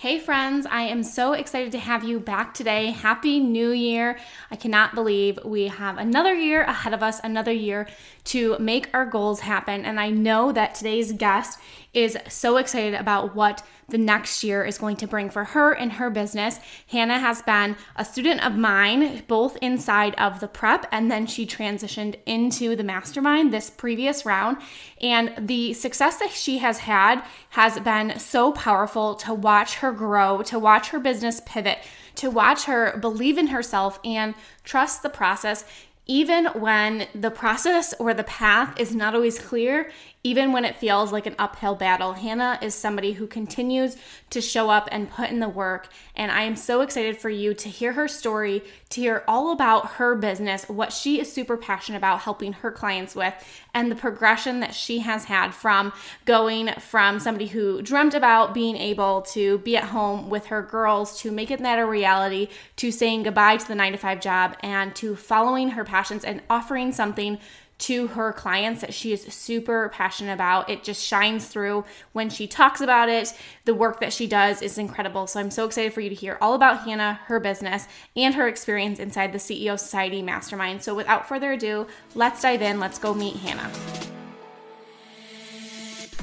Hey, friends, I am so excited to have you back today. Happy New Year. I cannot believe we have another year ahead of us, another year to make our goals happen. And I know that today's guest is so excited about what the next year is going to bring for her and her business. Hannah has been a student of mine, both inside of the prep, and then she transitioned into the mastermind this previous round. And the success that she has had has been so powerful to watch her grow, to watch her business pivot, to watch her believe in herself and trust the process even when the process or the path is not always clear, even when it feels like an uphill battle. Hannah is somebody who continues to show up and put in the work. And I am so excited for you to hear her story, to hear all about her business, what she is super passionate about helping her clients with, and the progression that she has had from going from somebody who dreamt about being able to be at home with her girls to making that a reality, to saying goodbye to the nine to five job, and to following her passions and offering something to her clients that she is super passionate about. It just shines through when she talks about it. The work that she does is incredible. So I'm so excited for you to hear all about Hannah, her business, and her experience inside the CEO Society Mastermind. So without further ado, let's dive in. Let's go meet Hannah.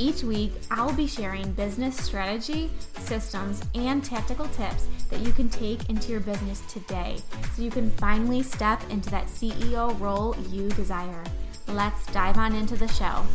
Each week, I'll be sharing business strategy, systems, and tactical tips that you can take into your business today so you can finally step into that CEO role you desire. Let's dive on into the show.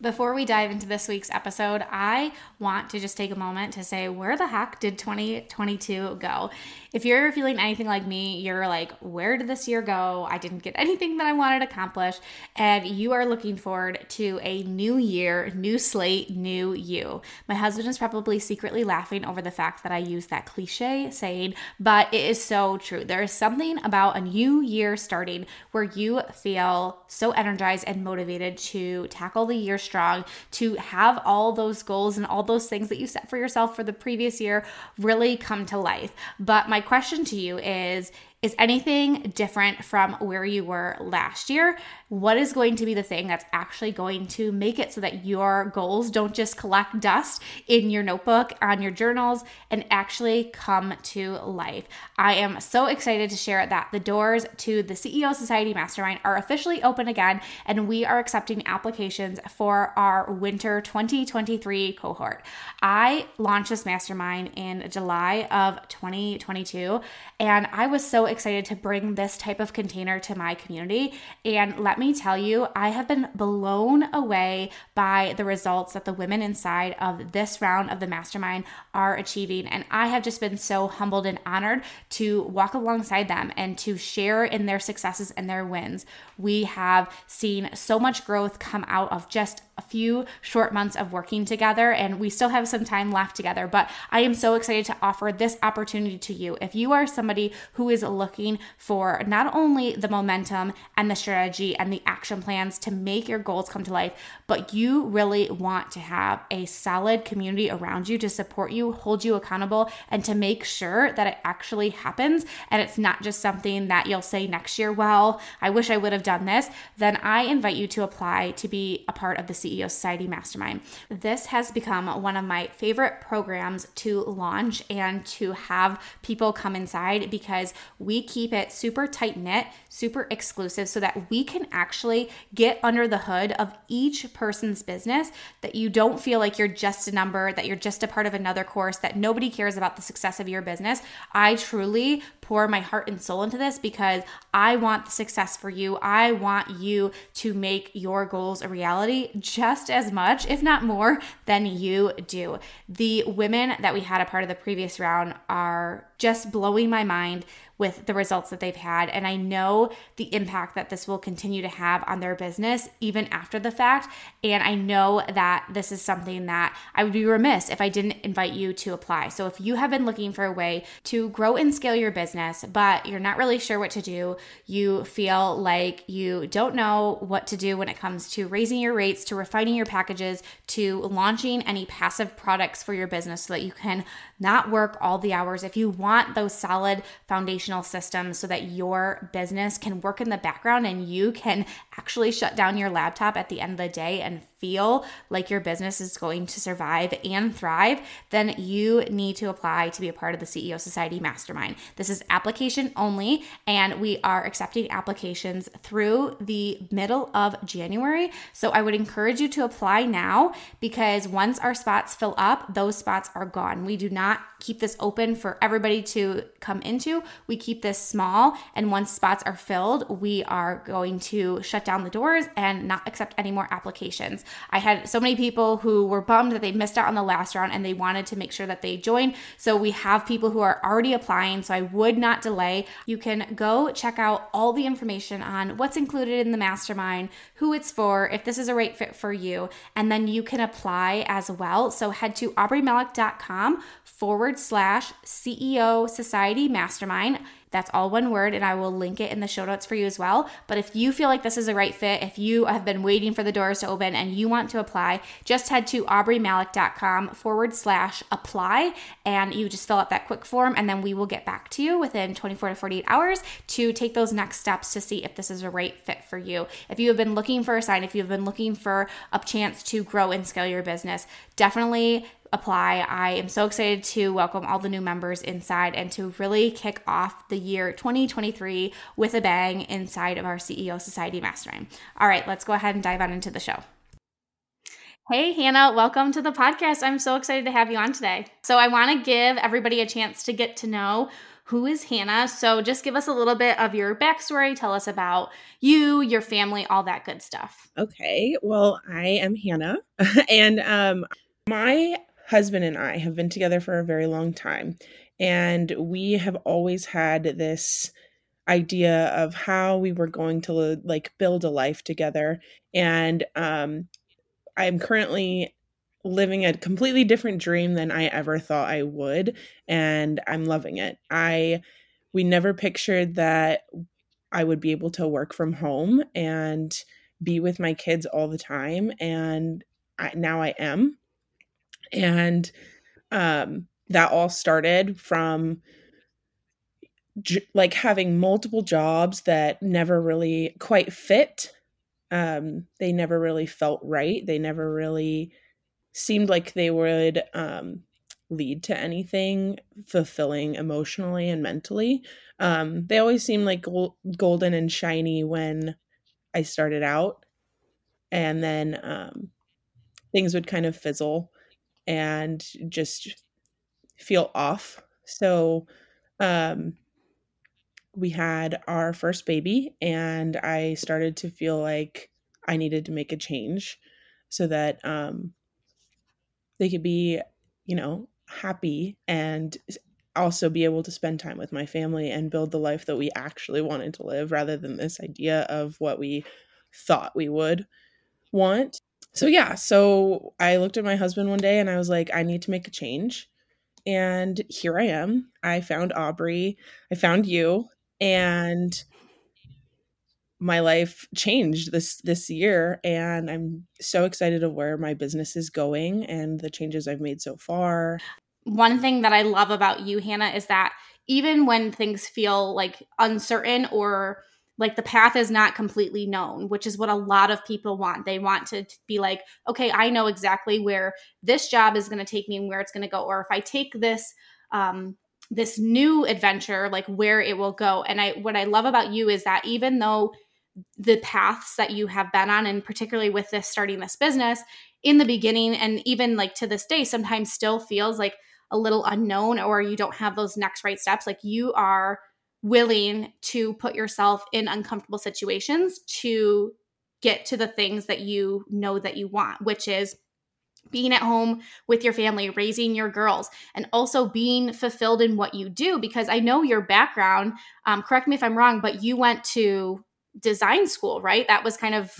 Before we dive into this week's episode, I want to just take a moment to say, where the heck did 2022 go? If you're feeling anything like me, you're like, where did this year go? I didn't get anything that I wanted to accomplish. And you are looking forward to a new year, new slate, new you. My husband is probably secretly laughing over the fact that I use that cliche saying, but it is so true. There is something about a new year starting where you feel so energized and motivated to tackle the year strong, to have all those goals and all those things that you set for yourself for the previous year really come to life. But my question to you is is anything different from where you were last year? What is going to be the thing that's actually going to make it so that your goals don't just collect dust in your notebook, on your journals, and actually come to life? I am so excited to share that the doors to the CEO Society Mastermind are officially open again, and we are accepting applications for our winter 2023 cohort. I launched this mastermind in July of 2022, and I was so excited to bring this type of container to my community. And let me tell you, I have been blown away by the results that the women inside of this round of the mastermind are achieving. And I have just been so humbled and honored to walk alongside them and to share in their successes and their wins. We have seen so much growth come out of just a few short months of working together, and we still have some time left together. But I am so excited to offer this opportunity to you. If you are somebody who is looking for not only the momentum and the strategy and the action plans to make your goals come to life, but you really want to have a solid community around you to support you, hold you accountable, and to make sure that it actually happens and it's not just something that you'll say next year, well, I wish I would have done this, then I invite you to apply to be a part of the CEO Society Mastermind. This has become one of my favorite programs to launch and to have people come inside because we keep it super tight knit, super exclusive, so that we can actually get under the hood of each person's business, that you don't feel like you're just a number, that you're just a part of another course, that nobody cares about the success of your business. I truly pour my heart and soul into this because I want the success for you. I want you to make your goals a reality just as much, if not more, than you do. The women that we had a part of the previous round are just blowing my mind with the results that they've had. And I know the impact that this will continue to have on their business even after the fact. And I know that this is something that I would be remiss if I didn't invite you to apply. So if you have been looking for a way to grow and scale your business, but you're not really sure what to do, you feel like you don't know what to do when it comes to raising your rates, to refining your packages, to launching any passive products for your business so that you can not work all the hours. If you want those solid foundational systems so that your business can work in the background and you can actually shut down your laptop at the end of the day and feel like your business is going to survive and thrive, then you need to apply to be a part of the CEO Society Mastermind. This is application only, and we are accepting applications through the middle of January. So I would encourage you to apply now because once our spots fill up, those spots are gone. We do not keep this open for everybody to come into. We keep this small, and once spots are filled, we are going to shut down the doors and not accept any more applications. I had so many people who were bummed that they missed out on the last round and they wanted to make sure that they join. So we have people who are already applying. So I would not delay. You can go check out all the information on what's included in the mastermind, who it's for, if this is a right fit for you, and then you can apply as well. So head to aubreemalick.com forward slash CEO Society Mastermind. That's all one word, and I will link it in the show notes for you as well. But if you feel like this is a right fit, if you have been waiting for the doors to open and you want to apply, just head to aubreemalick.com forward slash apply, and you just fill out that quick form, and then we will get back to you within 24 to 48 hours to take those next steps to see if this is a right fit for you. If you have been looking for a sign, if you've been looking for a chance to grow and scale your business, definitely apply. I am so excited to welcome all the new members inside and to really kick off the year 2023 with a bang inside of our CEO Society Mastermind. All right, let's go ahead and dive on into the show. Hey, Hannah, welcome to the podcast. I'm so excited to have you on today. So, I want to give everybody a chance to get to know who is Hannah. So, just give us a little bit of your backstory. Tell us about you, your family, all that good stuff. Okay. Well, I am Hannah, and um, my husband and I have been together for a very long time. And we have always had this idea of how we were going to like build a life together. And um, I'm currently living a completely different dream than I ever thought I would. And I'm loving it. I, we never pictured that I would be able to work from home and be with my kids all the time. And I, now I am and um, that all started from j- like having multiple jobs that never really quite fit. Um, they never really felt right. They never really seemed like they would um, lead to anything fulfilling emotionally and mentally. Um, they always seemed like gold- golden and shiny when i started out. And then um, things would kind of fizzle and just feel off. So um we had our first baby and I started to feel like I needed to make a change so that um they could be, you know, happy and also be able to spend time with my family and build the life that we actually wanted to live rather than this idea of what we thought we would want so yeah, so I looked at my husband one day and I was like, I need to make a change. And here I am. I found Aubree, I found you, and my life changed this this year and I'm so excited of where my business is going and the changes I've made so far. One thing that I love about you, Hannah, is that even when things feel like uncertain or like the path is not completely known which is what a lot of people want. They want to be like okay i know exactly where this job is going to take me and where it's going to go or if i take this um this new adventure like where it will go. And i what i love about you is that even though the paths that you have been on and particularly with this starting this business in the beginning and even like to this day sometimes still feels like a little unknown or you don't have those next right steps like you are willing to put yourself in uncomfortable situations to get to the things that you know that you want, which is being at home with your family, raising your girls, and also being fulfilled in what you do. Because I know your background, um, correct me if I'm wrong, but you went to design school, right? That was kind of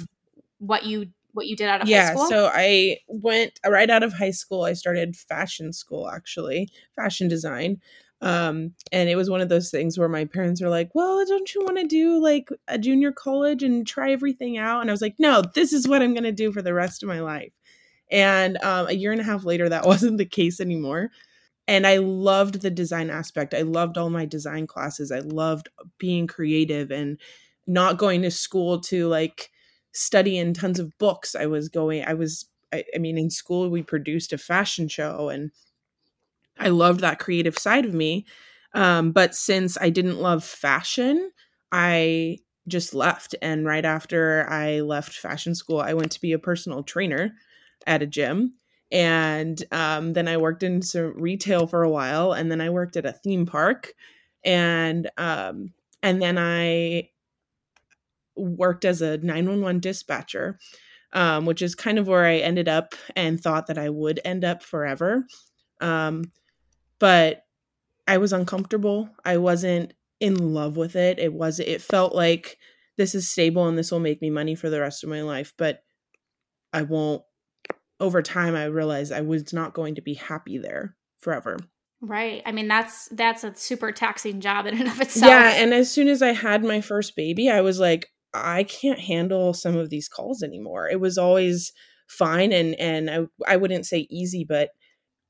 what you what you did out of yeah, high school? Yeah. So I went right out of high school. I started fashion school, actually, fashion design. Um, and it was one of those things where my parents were like, Well, don't you want to do like a junior college and try everything out? And I was like, No, this is what I'm going to do for the rest of my life. And um, a year and a half later, that wasn't the case anymore. And I loved the design aspect. I loved all my design classes. I loved being creative and not going to school to like study in tons of books. I was going, I was, I, I mean, in school, we produced a fashion show and I loved that creative side of me. Um, but since I didn't love fashion, I just left. And right after I left fashion school, I went to be a personal trainer at a gym. And um, then I worked in some retail for a while, and then I worked at a theme park, and um, and then I worked as a 911 dispatcher, um, which is kind of where I ended up and thought that I would end up forever. Um, but I was uncomfortable. I wasn't in love with it. It was it felt like this is stable and this will make me money for the rest of my life, but I won't over time I realized I was not going to be happy there forever. Right. I mean that's that's a super taxing job in and of itself. Yeah, and as soon as I had my first baby, I was like I can't handle some of these calls anymore. It was always fine and and I I wouldn't say easy, but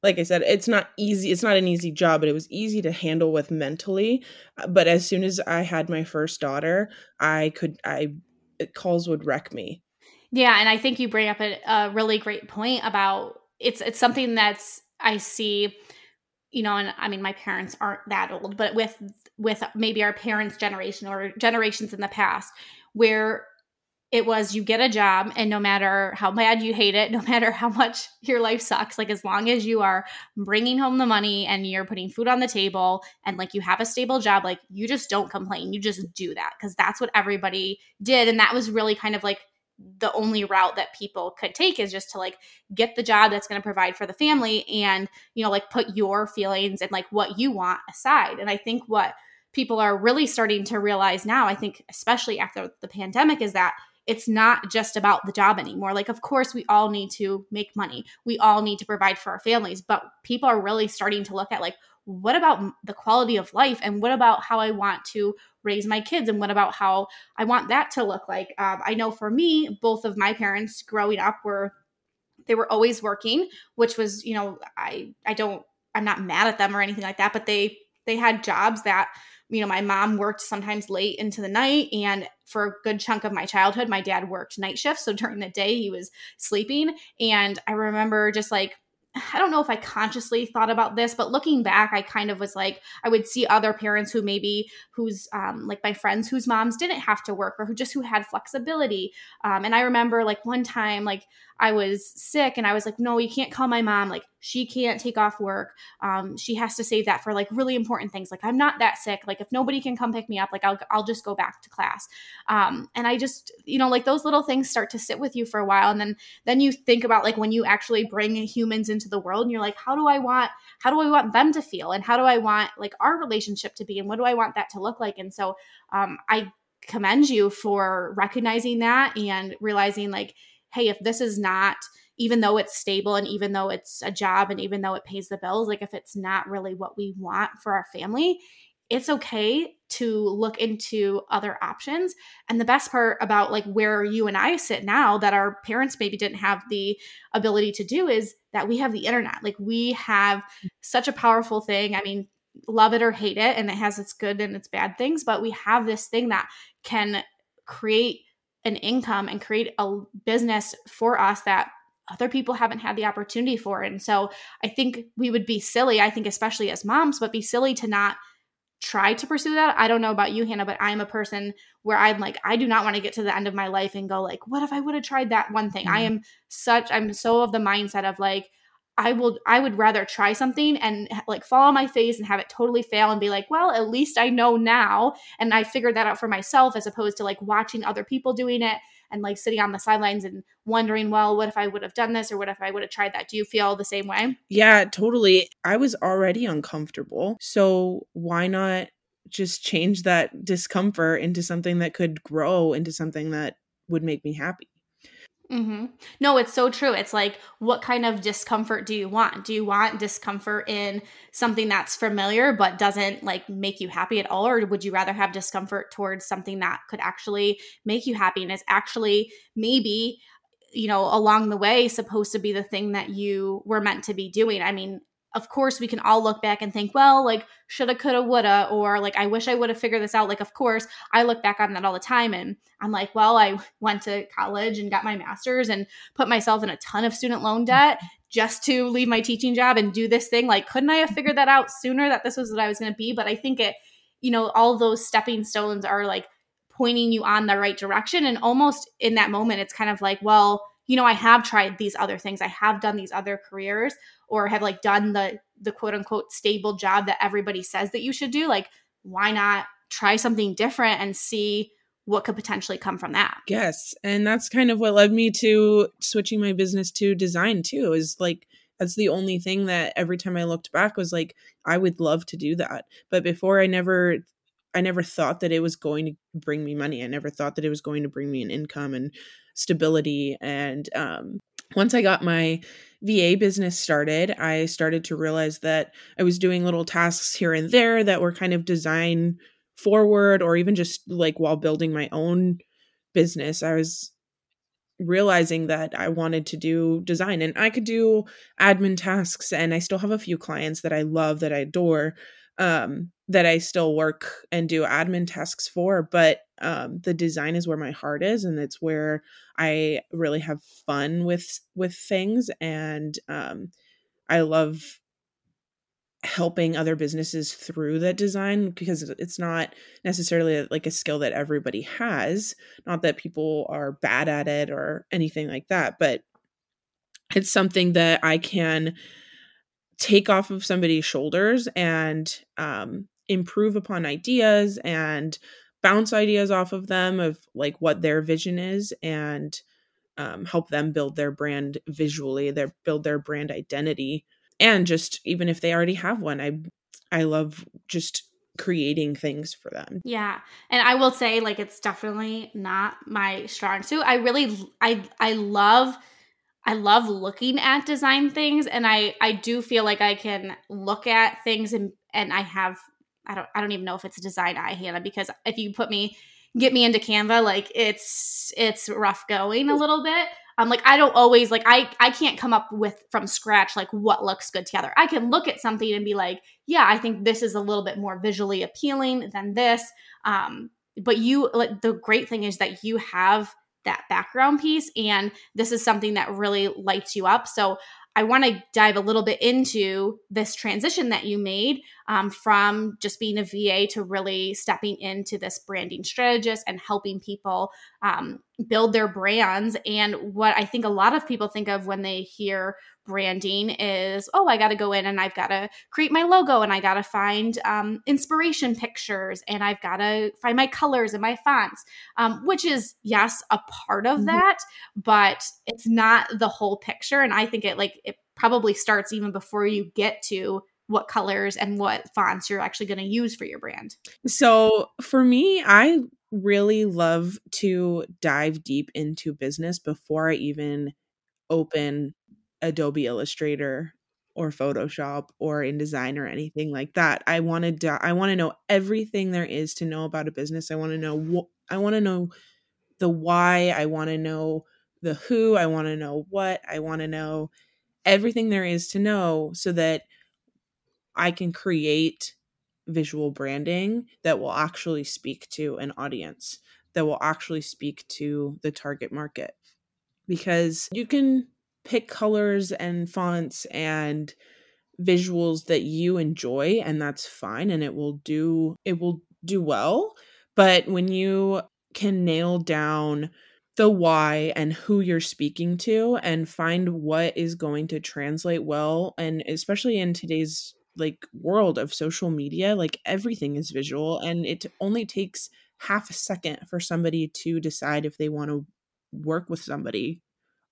like I said, it's not easy. It's not an easy job, but it was easy to handle with mentally. Uh, but as soon as I had my first daughter, I could, I, calls would wreck me. Yeah. And I think you bring up a, a really great point about it's, it's something that's, I see, you know, and I mean, my parents aren't that old, but with, with maybe our parents' generation or generations in the past, where it was you get a job and no matter how bad you hate it no matter how much your life sucks like as long as you are bringing home the money and you're putting food on the table and like you have a stable job like you just don't complain. You just do that because that's what everybody did and that was really kind of like the only route that people could take is just to like get the job that's going to provide for the family and you know like put your feelings and like what you want aside and i think what people are really starting to realize now i think especially after the pandemic is that it's not just about the job anymore. Like, of course, we all need to make money. We all need to provide for our families, but people are really starting to look at like, what about the quality of life and what about how I want to raise my kids and what about how I want that to look like? Um, I know for me, both of my parents growing up were they were always working, which was you know I I don't I'm not mad at them or anything like that, but they they had jobs that you know, my mom worked sometimes late into the night. And for a good chunk of my childhood, my dad worked night shifts. So during the day, he was sleeping. And I remember just like I don't know if I consciously thought about this, but looking back, I kind of was like, I would see other parents who maybe who's um, like my friends whose moms didn't have to work or who just who had flexibility. Um, and I remember like one time, like I was sick and I was like, no, you can't call my mom. Like she can't take off work. Um, she has to save that for like really important things. Like I'm not that sick. Like if nobody can come pick me up, like I'll I'll just go back to class. Um, and I just you know like those little things start to sit with you for a while, and then then you think about like when you actually bring humans into the world and you're like how do i want how do i want them to feel and how do i want like our relationship to be and what do i want that to look like and so um, i commend you for recognizing that and realizing like hey if this is not even though it's stable and even though it's a job and even though it pays the bills like if it's not really what we want for our family it's okay to look into other options. And the best part about like where you and I sit now that our parents maybe didn't have the ability to do is that we have the internet. Like we have such a powerful thing. I mean, love it or hate it and it has its good and its bad things but we have this thing that can create an income and create a business for us that other people haven't had the opportunity for. And so i think we would be silly i think especially as moms but be silly to not try to pursue that. I don't know about you hannah but i'm a person where i'm like i do not want to get to the end of my life and go like what if i would have tried that one thing? Mm-hmm. i am such i'm so of the mindset of like I will I would rather try something and like fall on my face and have it totally fail and be like, well, at least I know now and I figured that out for myself as opposed to like watching other people doing it and like sitting on the sidelines and wondering, well, what if I would have done this or what if I would have tried that? Do you feel the same way? Yeah, totally. I was already uncomfortable. So why not just change that discomfort into something that could grow into something that would make me happy? Mm-hmm. No, it's so true. It's like, what kind of discomfort do you want? Do you want discomfort in something that's familiar but doesn't like make you happy at all? Or would you rather have discomfort towards something that could actually make you happy and is actually maybe, you know, along the way supposed to be the thing that you were meant to be doing? I mean, of course we can all look back and think well like shoulda coulda woulda or like i wish i would have figured this out. Like of course i look back on that all the time and i'm like well i went to college and got my master's and put myself in a ton of student loan debt just to leave my teaching job and do this thing. Like couldn't i have figured that out sooner that this was what i was going to be? But i think it you know all those stepping stones are like pointing you on the right direction. And almost in that moment it's kind of like well you know i have tried these other things. I have done these other careers or have like done the the quote unquote stable job that everybody says that you should do like why not try something different and see what could potentially come from that? Yes and that's kind of what led me to switching my business to design too is like that's the only thing that every time i looked back was like i would love to do that. But before i never i never thought that it was going to bring me money i never thought that it was going to bring me an income and stability and um once I got my VA business started, I started to realize that I was doing little tasks here and there that were kind of design forward or even just like while building my own business. I was realizing that I wanted to do design and I could do admin tasks and I still have a few clients that I love that I adore um that I still work and do admin tasks for, but um, the design is where my heart is, and it's where I really have fun with with things, and um, I love helping other businesses through that design because it's not necessarily like a skill that everybody has. Not that people are bad at it or anything like that but it's something that i can take off of somebody's shoulders and um, improve upon ideas and bounce ideas off of them of like what their vision is and um, help them build their brand visually their build their brand identity. And just even if they already have one i i love just creating things for them. Yeah. And i will say like it's definitely not my strong suit. I really i i love I love looking at design things and I I do feel like I can look at things and and I have I don't I don't even know if it's a design eye Hannah because if you put me get me into Canva like it's it's rough going a little bit. I'm like I don't always like I I can't come up with from scratch like what looks good together. I can look at something and be like, yeah, I think this is a little bit more visually appealing than this. Um but you like the great thing is that you have that background piece and this is something that really lights you up so i want to dive a little bit into this transition that you made um, from just being a va to really stepping into this branding strategist and helping people um, build their brands. And what i think a lot of people think of when they hear branding is oh i got to go in and i've got to create my logo and i got to find um, inspiration pictures and i've got to find my colors and my fonts um, which is yes a part of mm-hmm. that but it's not the whole picture and i think it like it probably starts even before you get to what colors and what fonts you're actually going to use for your brand so for me i really love to dive deep into business before i even open Adobe Illustrator or Photoshop or InDesign or anything like that. I wanted to I want to know everything there is to know about a business. I want to know what I want to know the why, I want to know the who, I want to know what, I want to know everything there is to know so that I can create visual branding that will actually speak to an audience, that will actually speak to the target market. Because you can pick colors and fonts and visuals that you enjoy and that's fine and it will do it will do well. But when you can nail down the why and who you're speaking to and find what is going to translate well and especially in today's like world of social media like everything is visual and it only takes half a second for somebody to decide if they want to work with somebody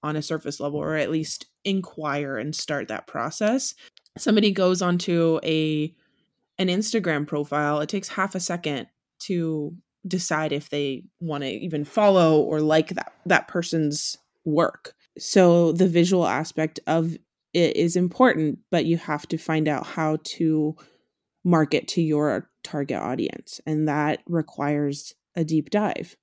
on a surface level or at least inquire and start that process somebody goes onto a an Instagram profile it takes half a second to decide if they want to even follow or like that that person's work. So the visual aspect of it is important, but you have to find out how to market to your target audience and that requires a deep dive.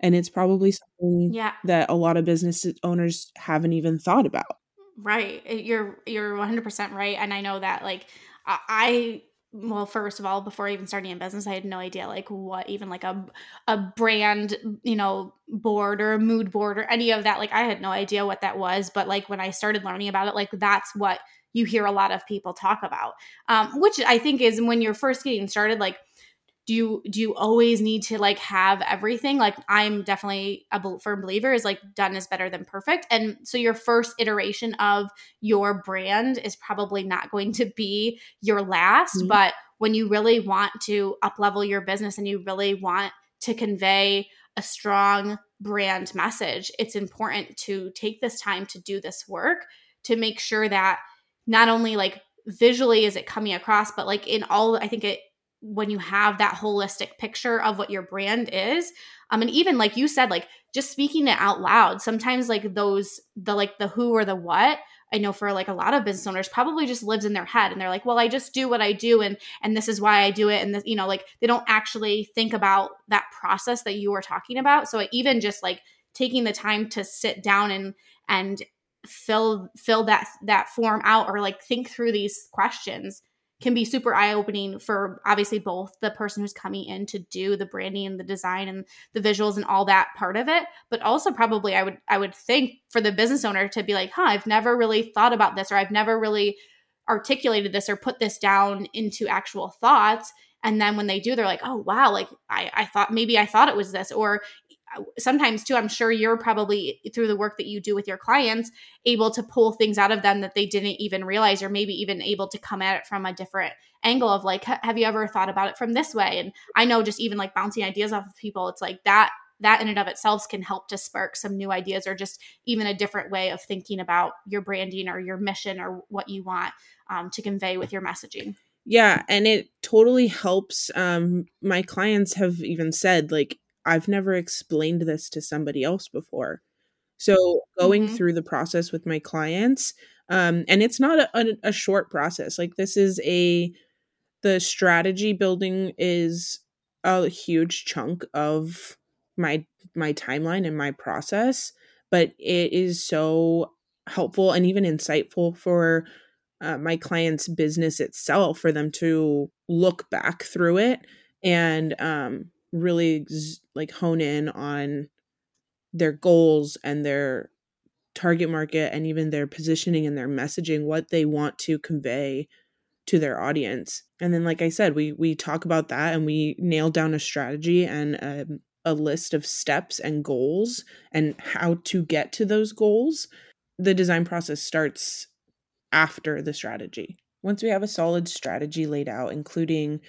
And it's probably something yeah. that a lot of business owners haven't even thought about. Right. You're you're 100% right and I know that like I well first of all before even starting a business i had no idea like what even like a a brand you know board or a mood board or any of that like i had no idea what that was but like when i started learning about it like that's what you hear a lot of people talk about um, which i think is when you're first getting started like do you do you always need to like have everything like i'm definitely a firm believer is like done is better than perfect and so your first iteration of your brand is probably not going to be your last mm-hmm. but when you really want to up level your business and you really want to convey a strong brand message it's important to take this time to do this work to make sure that not only like visually is it coming across but like in all i think it when you have that holistic picture of what your brand is um and even like you said like just speaking it out loud sometimes like those the like the who or the what i know for like a lot of business owners probably just lives in their head and they're like well i just do what i do and and this is why i do it and this, you know like they don't actually think about that process that you were talking about so even just like taking the time to sit down and and fill fill that that form out or like think through these questions can be super eye opening for obviously both the person who's coming in to do the branding and the design and the visuals and all that part of it, but also probably I would I would think for the business owner to be like, "Huh, I've never really thought about this or I've never really articulated this or put this down into actual thoughts." And then when they do, they're like, "Oh wow, like I I thought maybe I thought it was this," or sometimes too i'm sure you're probably through the work that you do with your clients able to pull things out of them that they didn't even realize or maybe even able to come at it from a different angle of like have you ever thought about it from this way? And i know just even like bouncing ideas off of people it's like that that in and of itself can help to spark some new ideas or just even a different way of thinking about your branding or your mission or what you want um, to convey with your messaging. Yeah and it totally helps um my clients have even said like I've never explained this to somebody else before. So going mm-hmm. through the process with my clients, um, and it's not a, a, a short process. Like this is a the strategy building is a huge chunk of my my timeline and my process, but it is so helpful and even insightful for uh, my client's business itself for them to look back through it and um, really like hone in on their goals and their target market and even their positioning and their messaging what they want to convey to their audience. And then like i said we we talk about that and we nail down a strategy and a, um, a list of steps and goals and how to get to those goals. The design process starts after the strategy. Once we have a solid strategy laid out including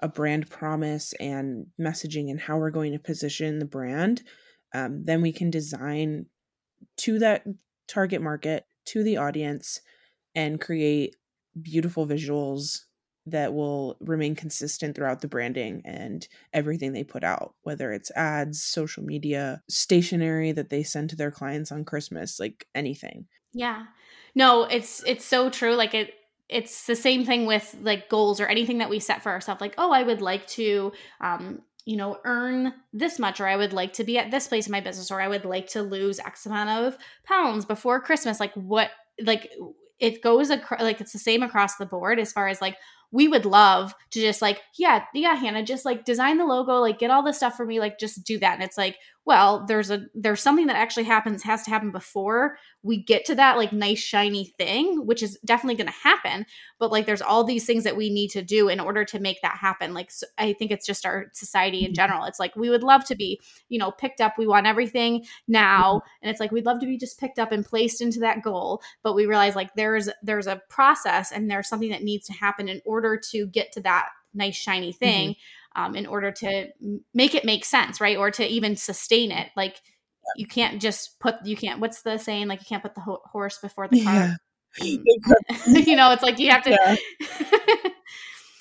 a brand promise and messaging and how we're going to position the brand, um, then we can design to that target market, to the audience, and create beautiful visuals that will remain consistent throughout the branding and everything they put out, whether it's ads, social media, stationery that they send to their clients on Christmas, like anything. Yeah. No, it's it's so true. Like it it's the same thing with like goals or anything that we set for ourselves like oh i would like to um you know earn this much or i would like to be at this place in my business or i would like to lose x amount of pounds before christmas like what like it goes across like it's the same across the board as far as like we would love to just like, yeah, yeah, Hannah, just like design the logo, like get all the stuff for me, like just do that. And it's like, well, there's a there's something that actually happens has to happen before we get to that like nice shiny thing, which is definitely going to happen. But like, there's all these things that we need to do in order to make that happen. Like, so I think it's just our society in mm-hmm. general. It's like we would love to be, you know, picked up. We want everything now, mm-hmm. and it's like we'd love to be just picked up and placed into that goal. But we realize like there's there's a process and there's something that needs to happen in order to get to that nice shiny thing. Mm-hmm um, in order to make it make sense, right? Or to even sustain it. Like you can't just put, you can't, what's the saying? Like you can't put the ho- horse before the car. Yeah. you know, it's like you have to. Yeah.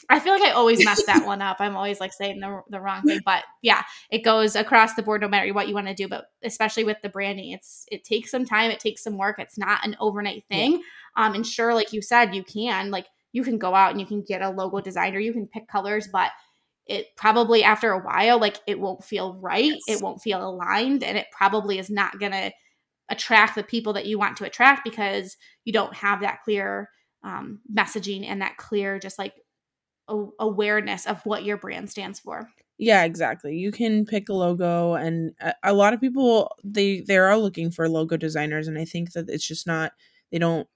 I feel like I always mess that one up. I'm always like saying the, the wrong thing, but yeah, it goes across the board no matter what you want to do. But especially with the branding, it's it takes some time, it takes some work. It's not an overnight thing. Um, and sure, like you said, you can like you can go out and you can get a logo designer, you can pick colors, but it probably after a while like it won't feel right yes. it won't feel aligned and it probably is not going to attract the people that you want to attract because you don't have that clear um, messaging and that clear just like a- awareness of what your brand stands for yeah exactly you can pick a logo and a, a lot of people they they are looking for logo designers and i think that it's just not they don't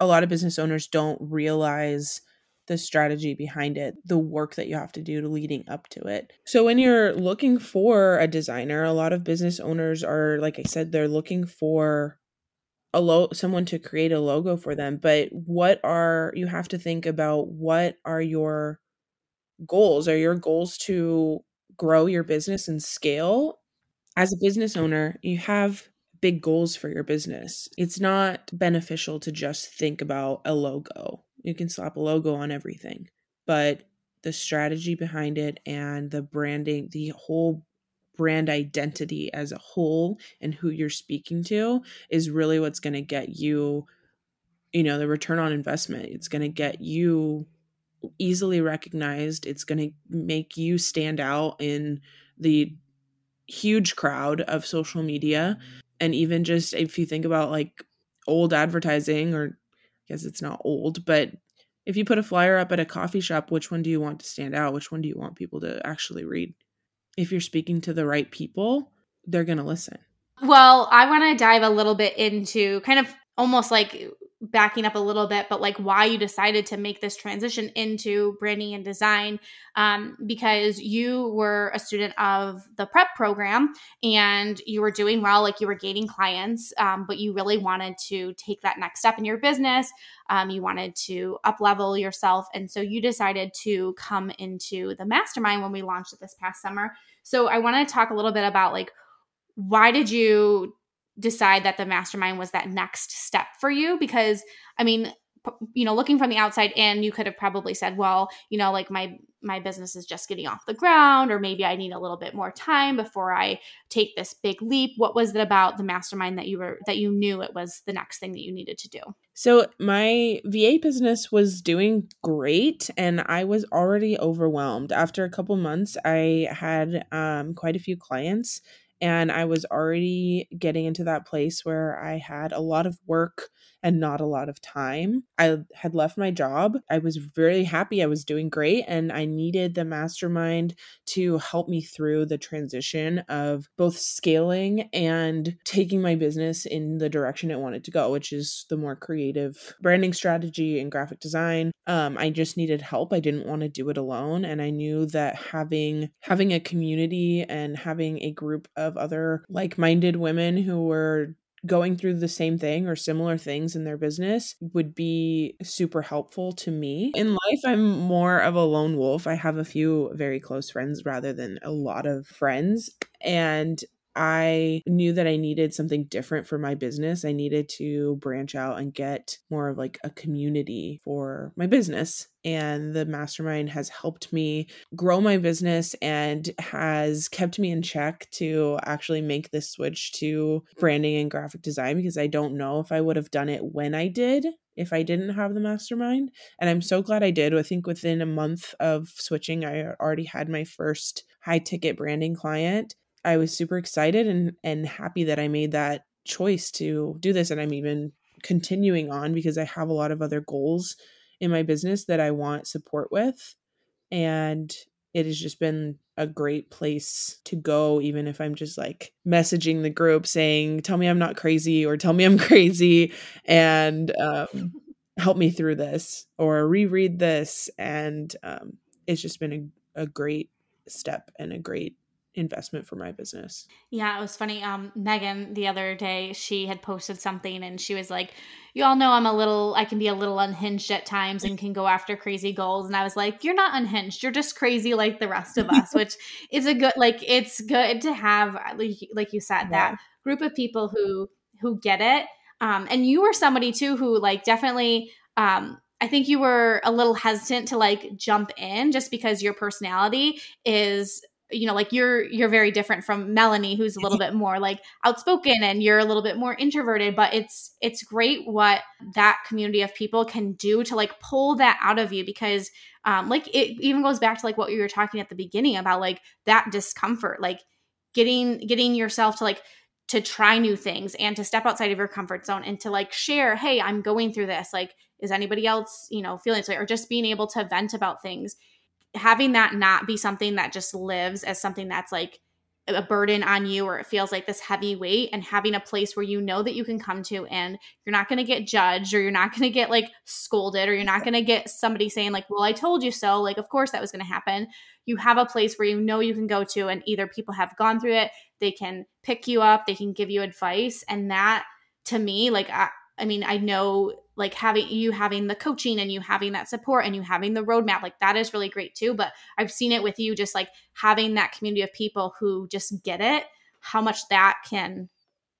a lot of business owners don't realize the strategy behind it, the work that you have to do to leading up to it. So when you're looking for a designer, a lot of business owners are like I said they're looking for a lo- someone to create a logo for them, but what are you have to think about what are your goals? Are your goals to grow your business and scale? As a business owner, you have big goals for your business. It's not beneficial to just think about a logo you can slap a logo on everything, but the strategy behind it and the branding, the whole brand identity as a whole and who you're speaking to is really what's going to get you you know the return on investment. It's going to get you easily recognized. It's going to make you stand out in the huge crowd of social media. And even just if you think about like old advertising or guess it's not old, but if you put a flyer up at a coffee shop, which one do you want to stand out? Which one do you want people to actually read? If you're speaking to the right people, they're going to listen. Well, I want to dive a little bit into kind of almost like backing up a little bit, but like why you decided to make this transition into branding and design, um, because you were a student of the prep program and you were doing well, like you were gaining clients, um, but you really wanted to take that next step in your business. Um, you wanted to up level yourself, and so you decided to come into the mastermind when we launched it this past summer. So I want to talk a little bit about like why did you decide that the mastermind was that next step for you? Because i mean you know looking from the outside in you could have probably said well you know like my my business is just getting off the ground or maybe i need a little bit more time before i take this big leap. What was it about the mastermind that you were that you knew it was the next thing that you needed to do? So my va business was doing great and i was already overwhelmed. After a couple months i had um, quite a few clients and I was already getting into that place where I had a lot of work and not a lot of time. I had left my job. I was very happy. I was doing great. And I needed the mastermind to help me through the transition of both scaling and taking my business in the direction it wanted to go, which is the more creative branding strategy and graphic design. Um, I just needed help. I didn't want to do it alone. And I knew that having having a community and having a group of other like-minded women who were going through the same thing or similar things in their business would be super helpful to me. In life, I'm more of a lone wolf. I have a few very close friends rather than a lot of friends. And I knew that I needed something different for my business. I needed to branch out and get more of like a community for my business. And the mastermind has helped me grow my business and has kept me in check to actually make this switch to branding and graphic design because I don't know if I would have done it when I did if I didn't have the mastermind. And I'm so glad I did. I think within a month of switching, I already had my first high ticket branding client I was super excited and and happy that I made that choice to do this and I'm even continuing on because I have a lot of other goals in my business that I want support with. And it has just been a great place to go, even if I'm just like messaging the group saying, Tell me I'm not crazy or tell me I'm crazy and um, help me through this or reread this. And um, it's just been a, a great step and a great investment for my business. Yeah, it was funny. Um, Megan the other day, she had posted something and she was like, You all know I'm a little, I can be a little unhinged at times and can go after crazy goals. And I was like, You're not unhinged. You're just crazy like the rest of us, which is a good, like, it's good to have, like, like you said, yeah. that group of people who, who get it. Um, and you were somebody too who, like, definitely, um, I think you were a little hesitant to like jump in just because your personality is you know like you're you're very different from melanie who's a little bit more like outspoken and you're a little bit more introverted but it's it's great what that community of people can do to like pull that out of you because um like it even goes back to like what you were talking at the beginning about like that discomfort like getting getting yourself to like to try new things and to step outside of your comfort zone and to like share hey i'm going through this like is anybody else you know feeling this way? Or just being able to vent about things having that not be something that just lives as something that's like a burden on you or it feels like this heavy weight and having a place where you know that you can come to and you're not going to get judged or you're not going to get like scolded or you're not going to get somebody saying like well I told you so. Like of course that was going to happen. You have a place where you know you can go to and either people have gone through it they can pick you up they can give you advice and that to me like I, I mean I know like having you having the coaching and you having that support and you having the roadmap like that is really great too but i've seen it with you just like having that community of people who just get it how much that can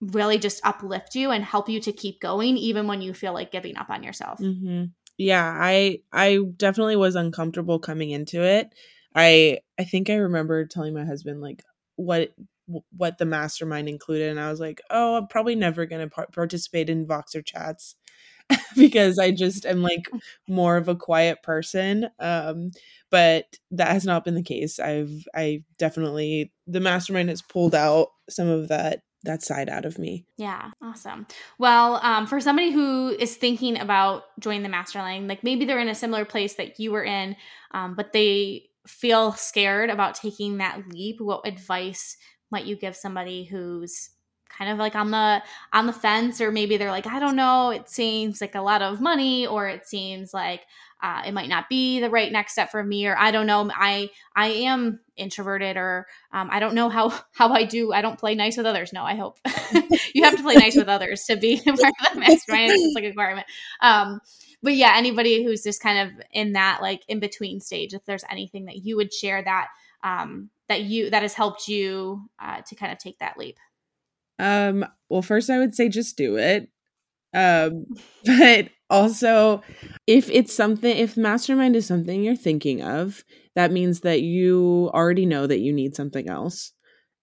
really just uplift you and help you to keep going even when you feel like giving up on yourself mm-hmm. yeah i i definitely was uncomfortable coming into it i i think i remember telling my husband like what what the mastermind included and i was like oh i'm probably never going to par- participate in voxer chats because I just am like more of a quiet person. Um, but that has not been the case. I've I definitely the mastermind has pulled out some of that that side out of me. Yeah, awesome. Well, um, for somebody who is thinking about joining the mastermind, like maybe they're in a similar place that you were in, um, but they feel scared about taking that leap. What advice might you give somebody who's kind of like on the on the fence or maybe they're like i don't know it seems like a lot of money or it seems like uh, it might not be the right next step for me or i don't know i i am introverted or um, i don't know how how i do i don't play nice with others. No i hope you have to play nice with others to be part of the mastermind it's like a requirement um, but yeah anybody who's just kind of in that like in between stage if there's anything that you would share that um, that you that has helped you uh, to kind of take that leap um, well, first I would say just do it. Um, but also if it's something if mastermind is something you're thinking of, that means that you already know that you need something else.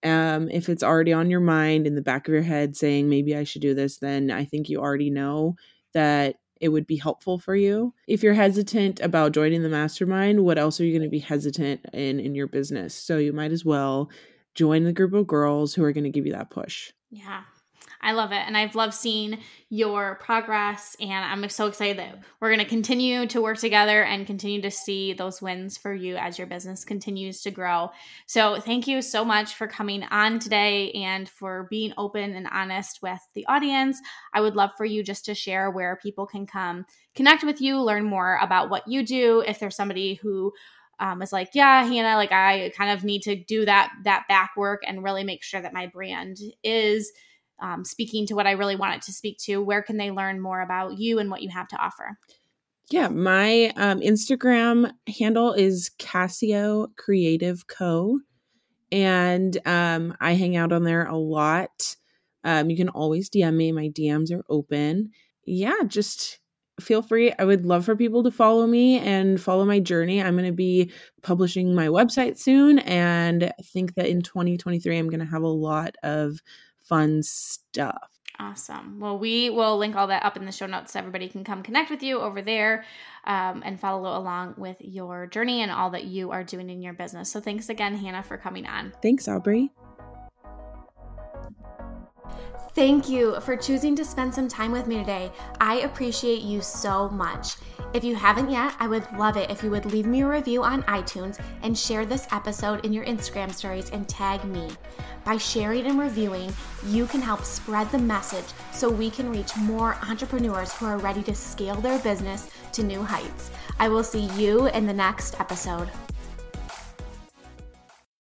Um, if it's already on your mind in the back of your head saying maybe I should do this, then I think you already know that it would be helpful for you. If you're hesitant about joining the mastermind, what else are you going to be hesitant in in your business? So you might as well join the group of girls who are going to give you that push. Yeah. I love it. And I've loved seeing your progress. And I'm so excited that we're going to continue to work together and continue to see those wins for you as your business continues to grow. So, thank you so much for coming on today and for being open and honest with the audience. I would love for you just to share where people can come connect with you, learn more about what you do. If there's somebody who um, is like, yeah, Hannah, like I kind of need to do that that back work and really make sure that my brand is um, speaking to what I really want it to speak to. Where can they learn more about you and what you have to offer? Yeah, my um, Instagram handle is Cascio Creative Co. And um, I hang out on there a lot. Um, you can always DM me. My DMs are open. Yeah, just feel free. I would love for people to follow me and follow my journey. I'm going to be publishing my website soon. And I think that in 2023, I'm going to have a lot of fun stuff. Awesome. Well, we will link all that up in the show notes so everybody can come connect with you over there um, and follow along with your journey and all that you are doing in your business. So, thanks again, Hannah, for coming on. Thanks, Aubree. Thank you for choosing to spend some time with me today. I appreciate you so much. If you haven't yet, I would love it if you would leave me a review on iTunes and share this episode in your Instagram stories and tag me. By sharing and reviewing, you can help spread the message so we can reach more entrepreneurs who are ready to scale their business to new heights. I will see you in the next episode.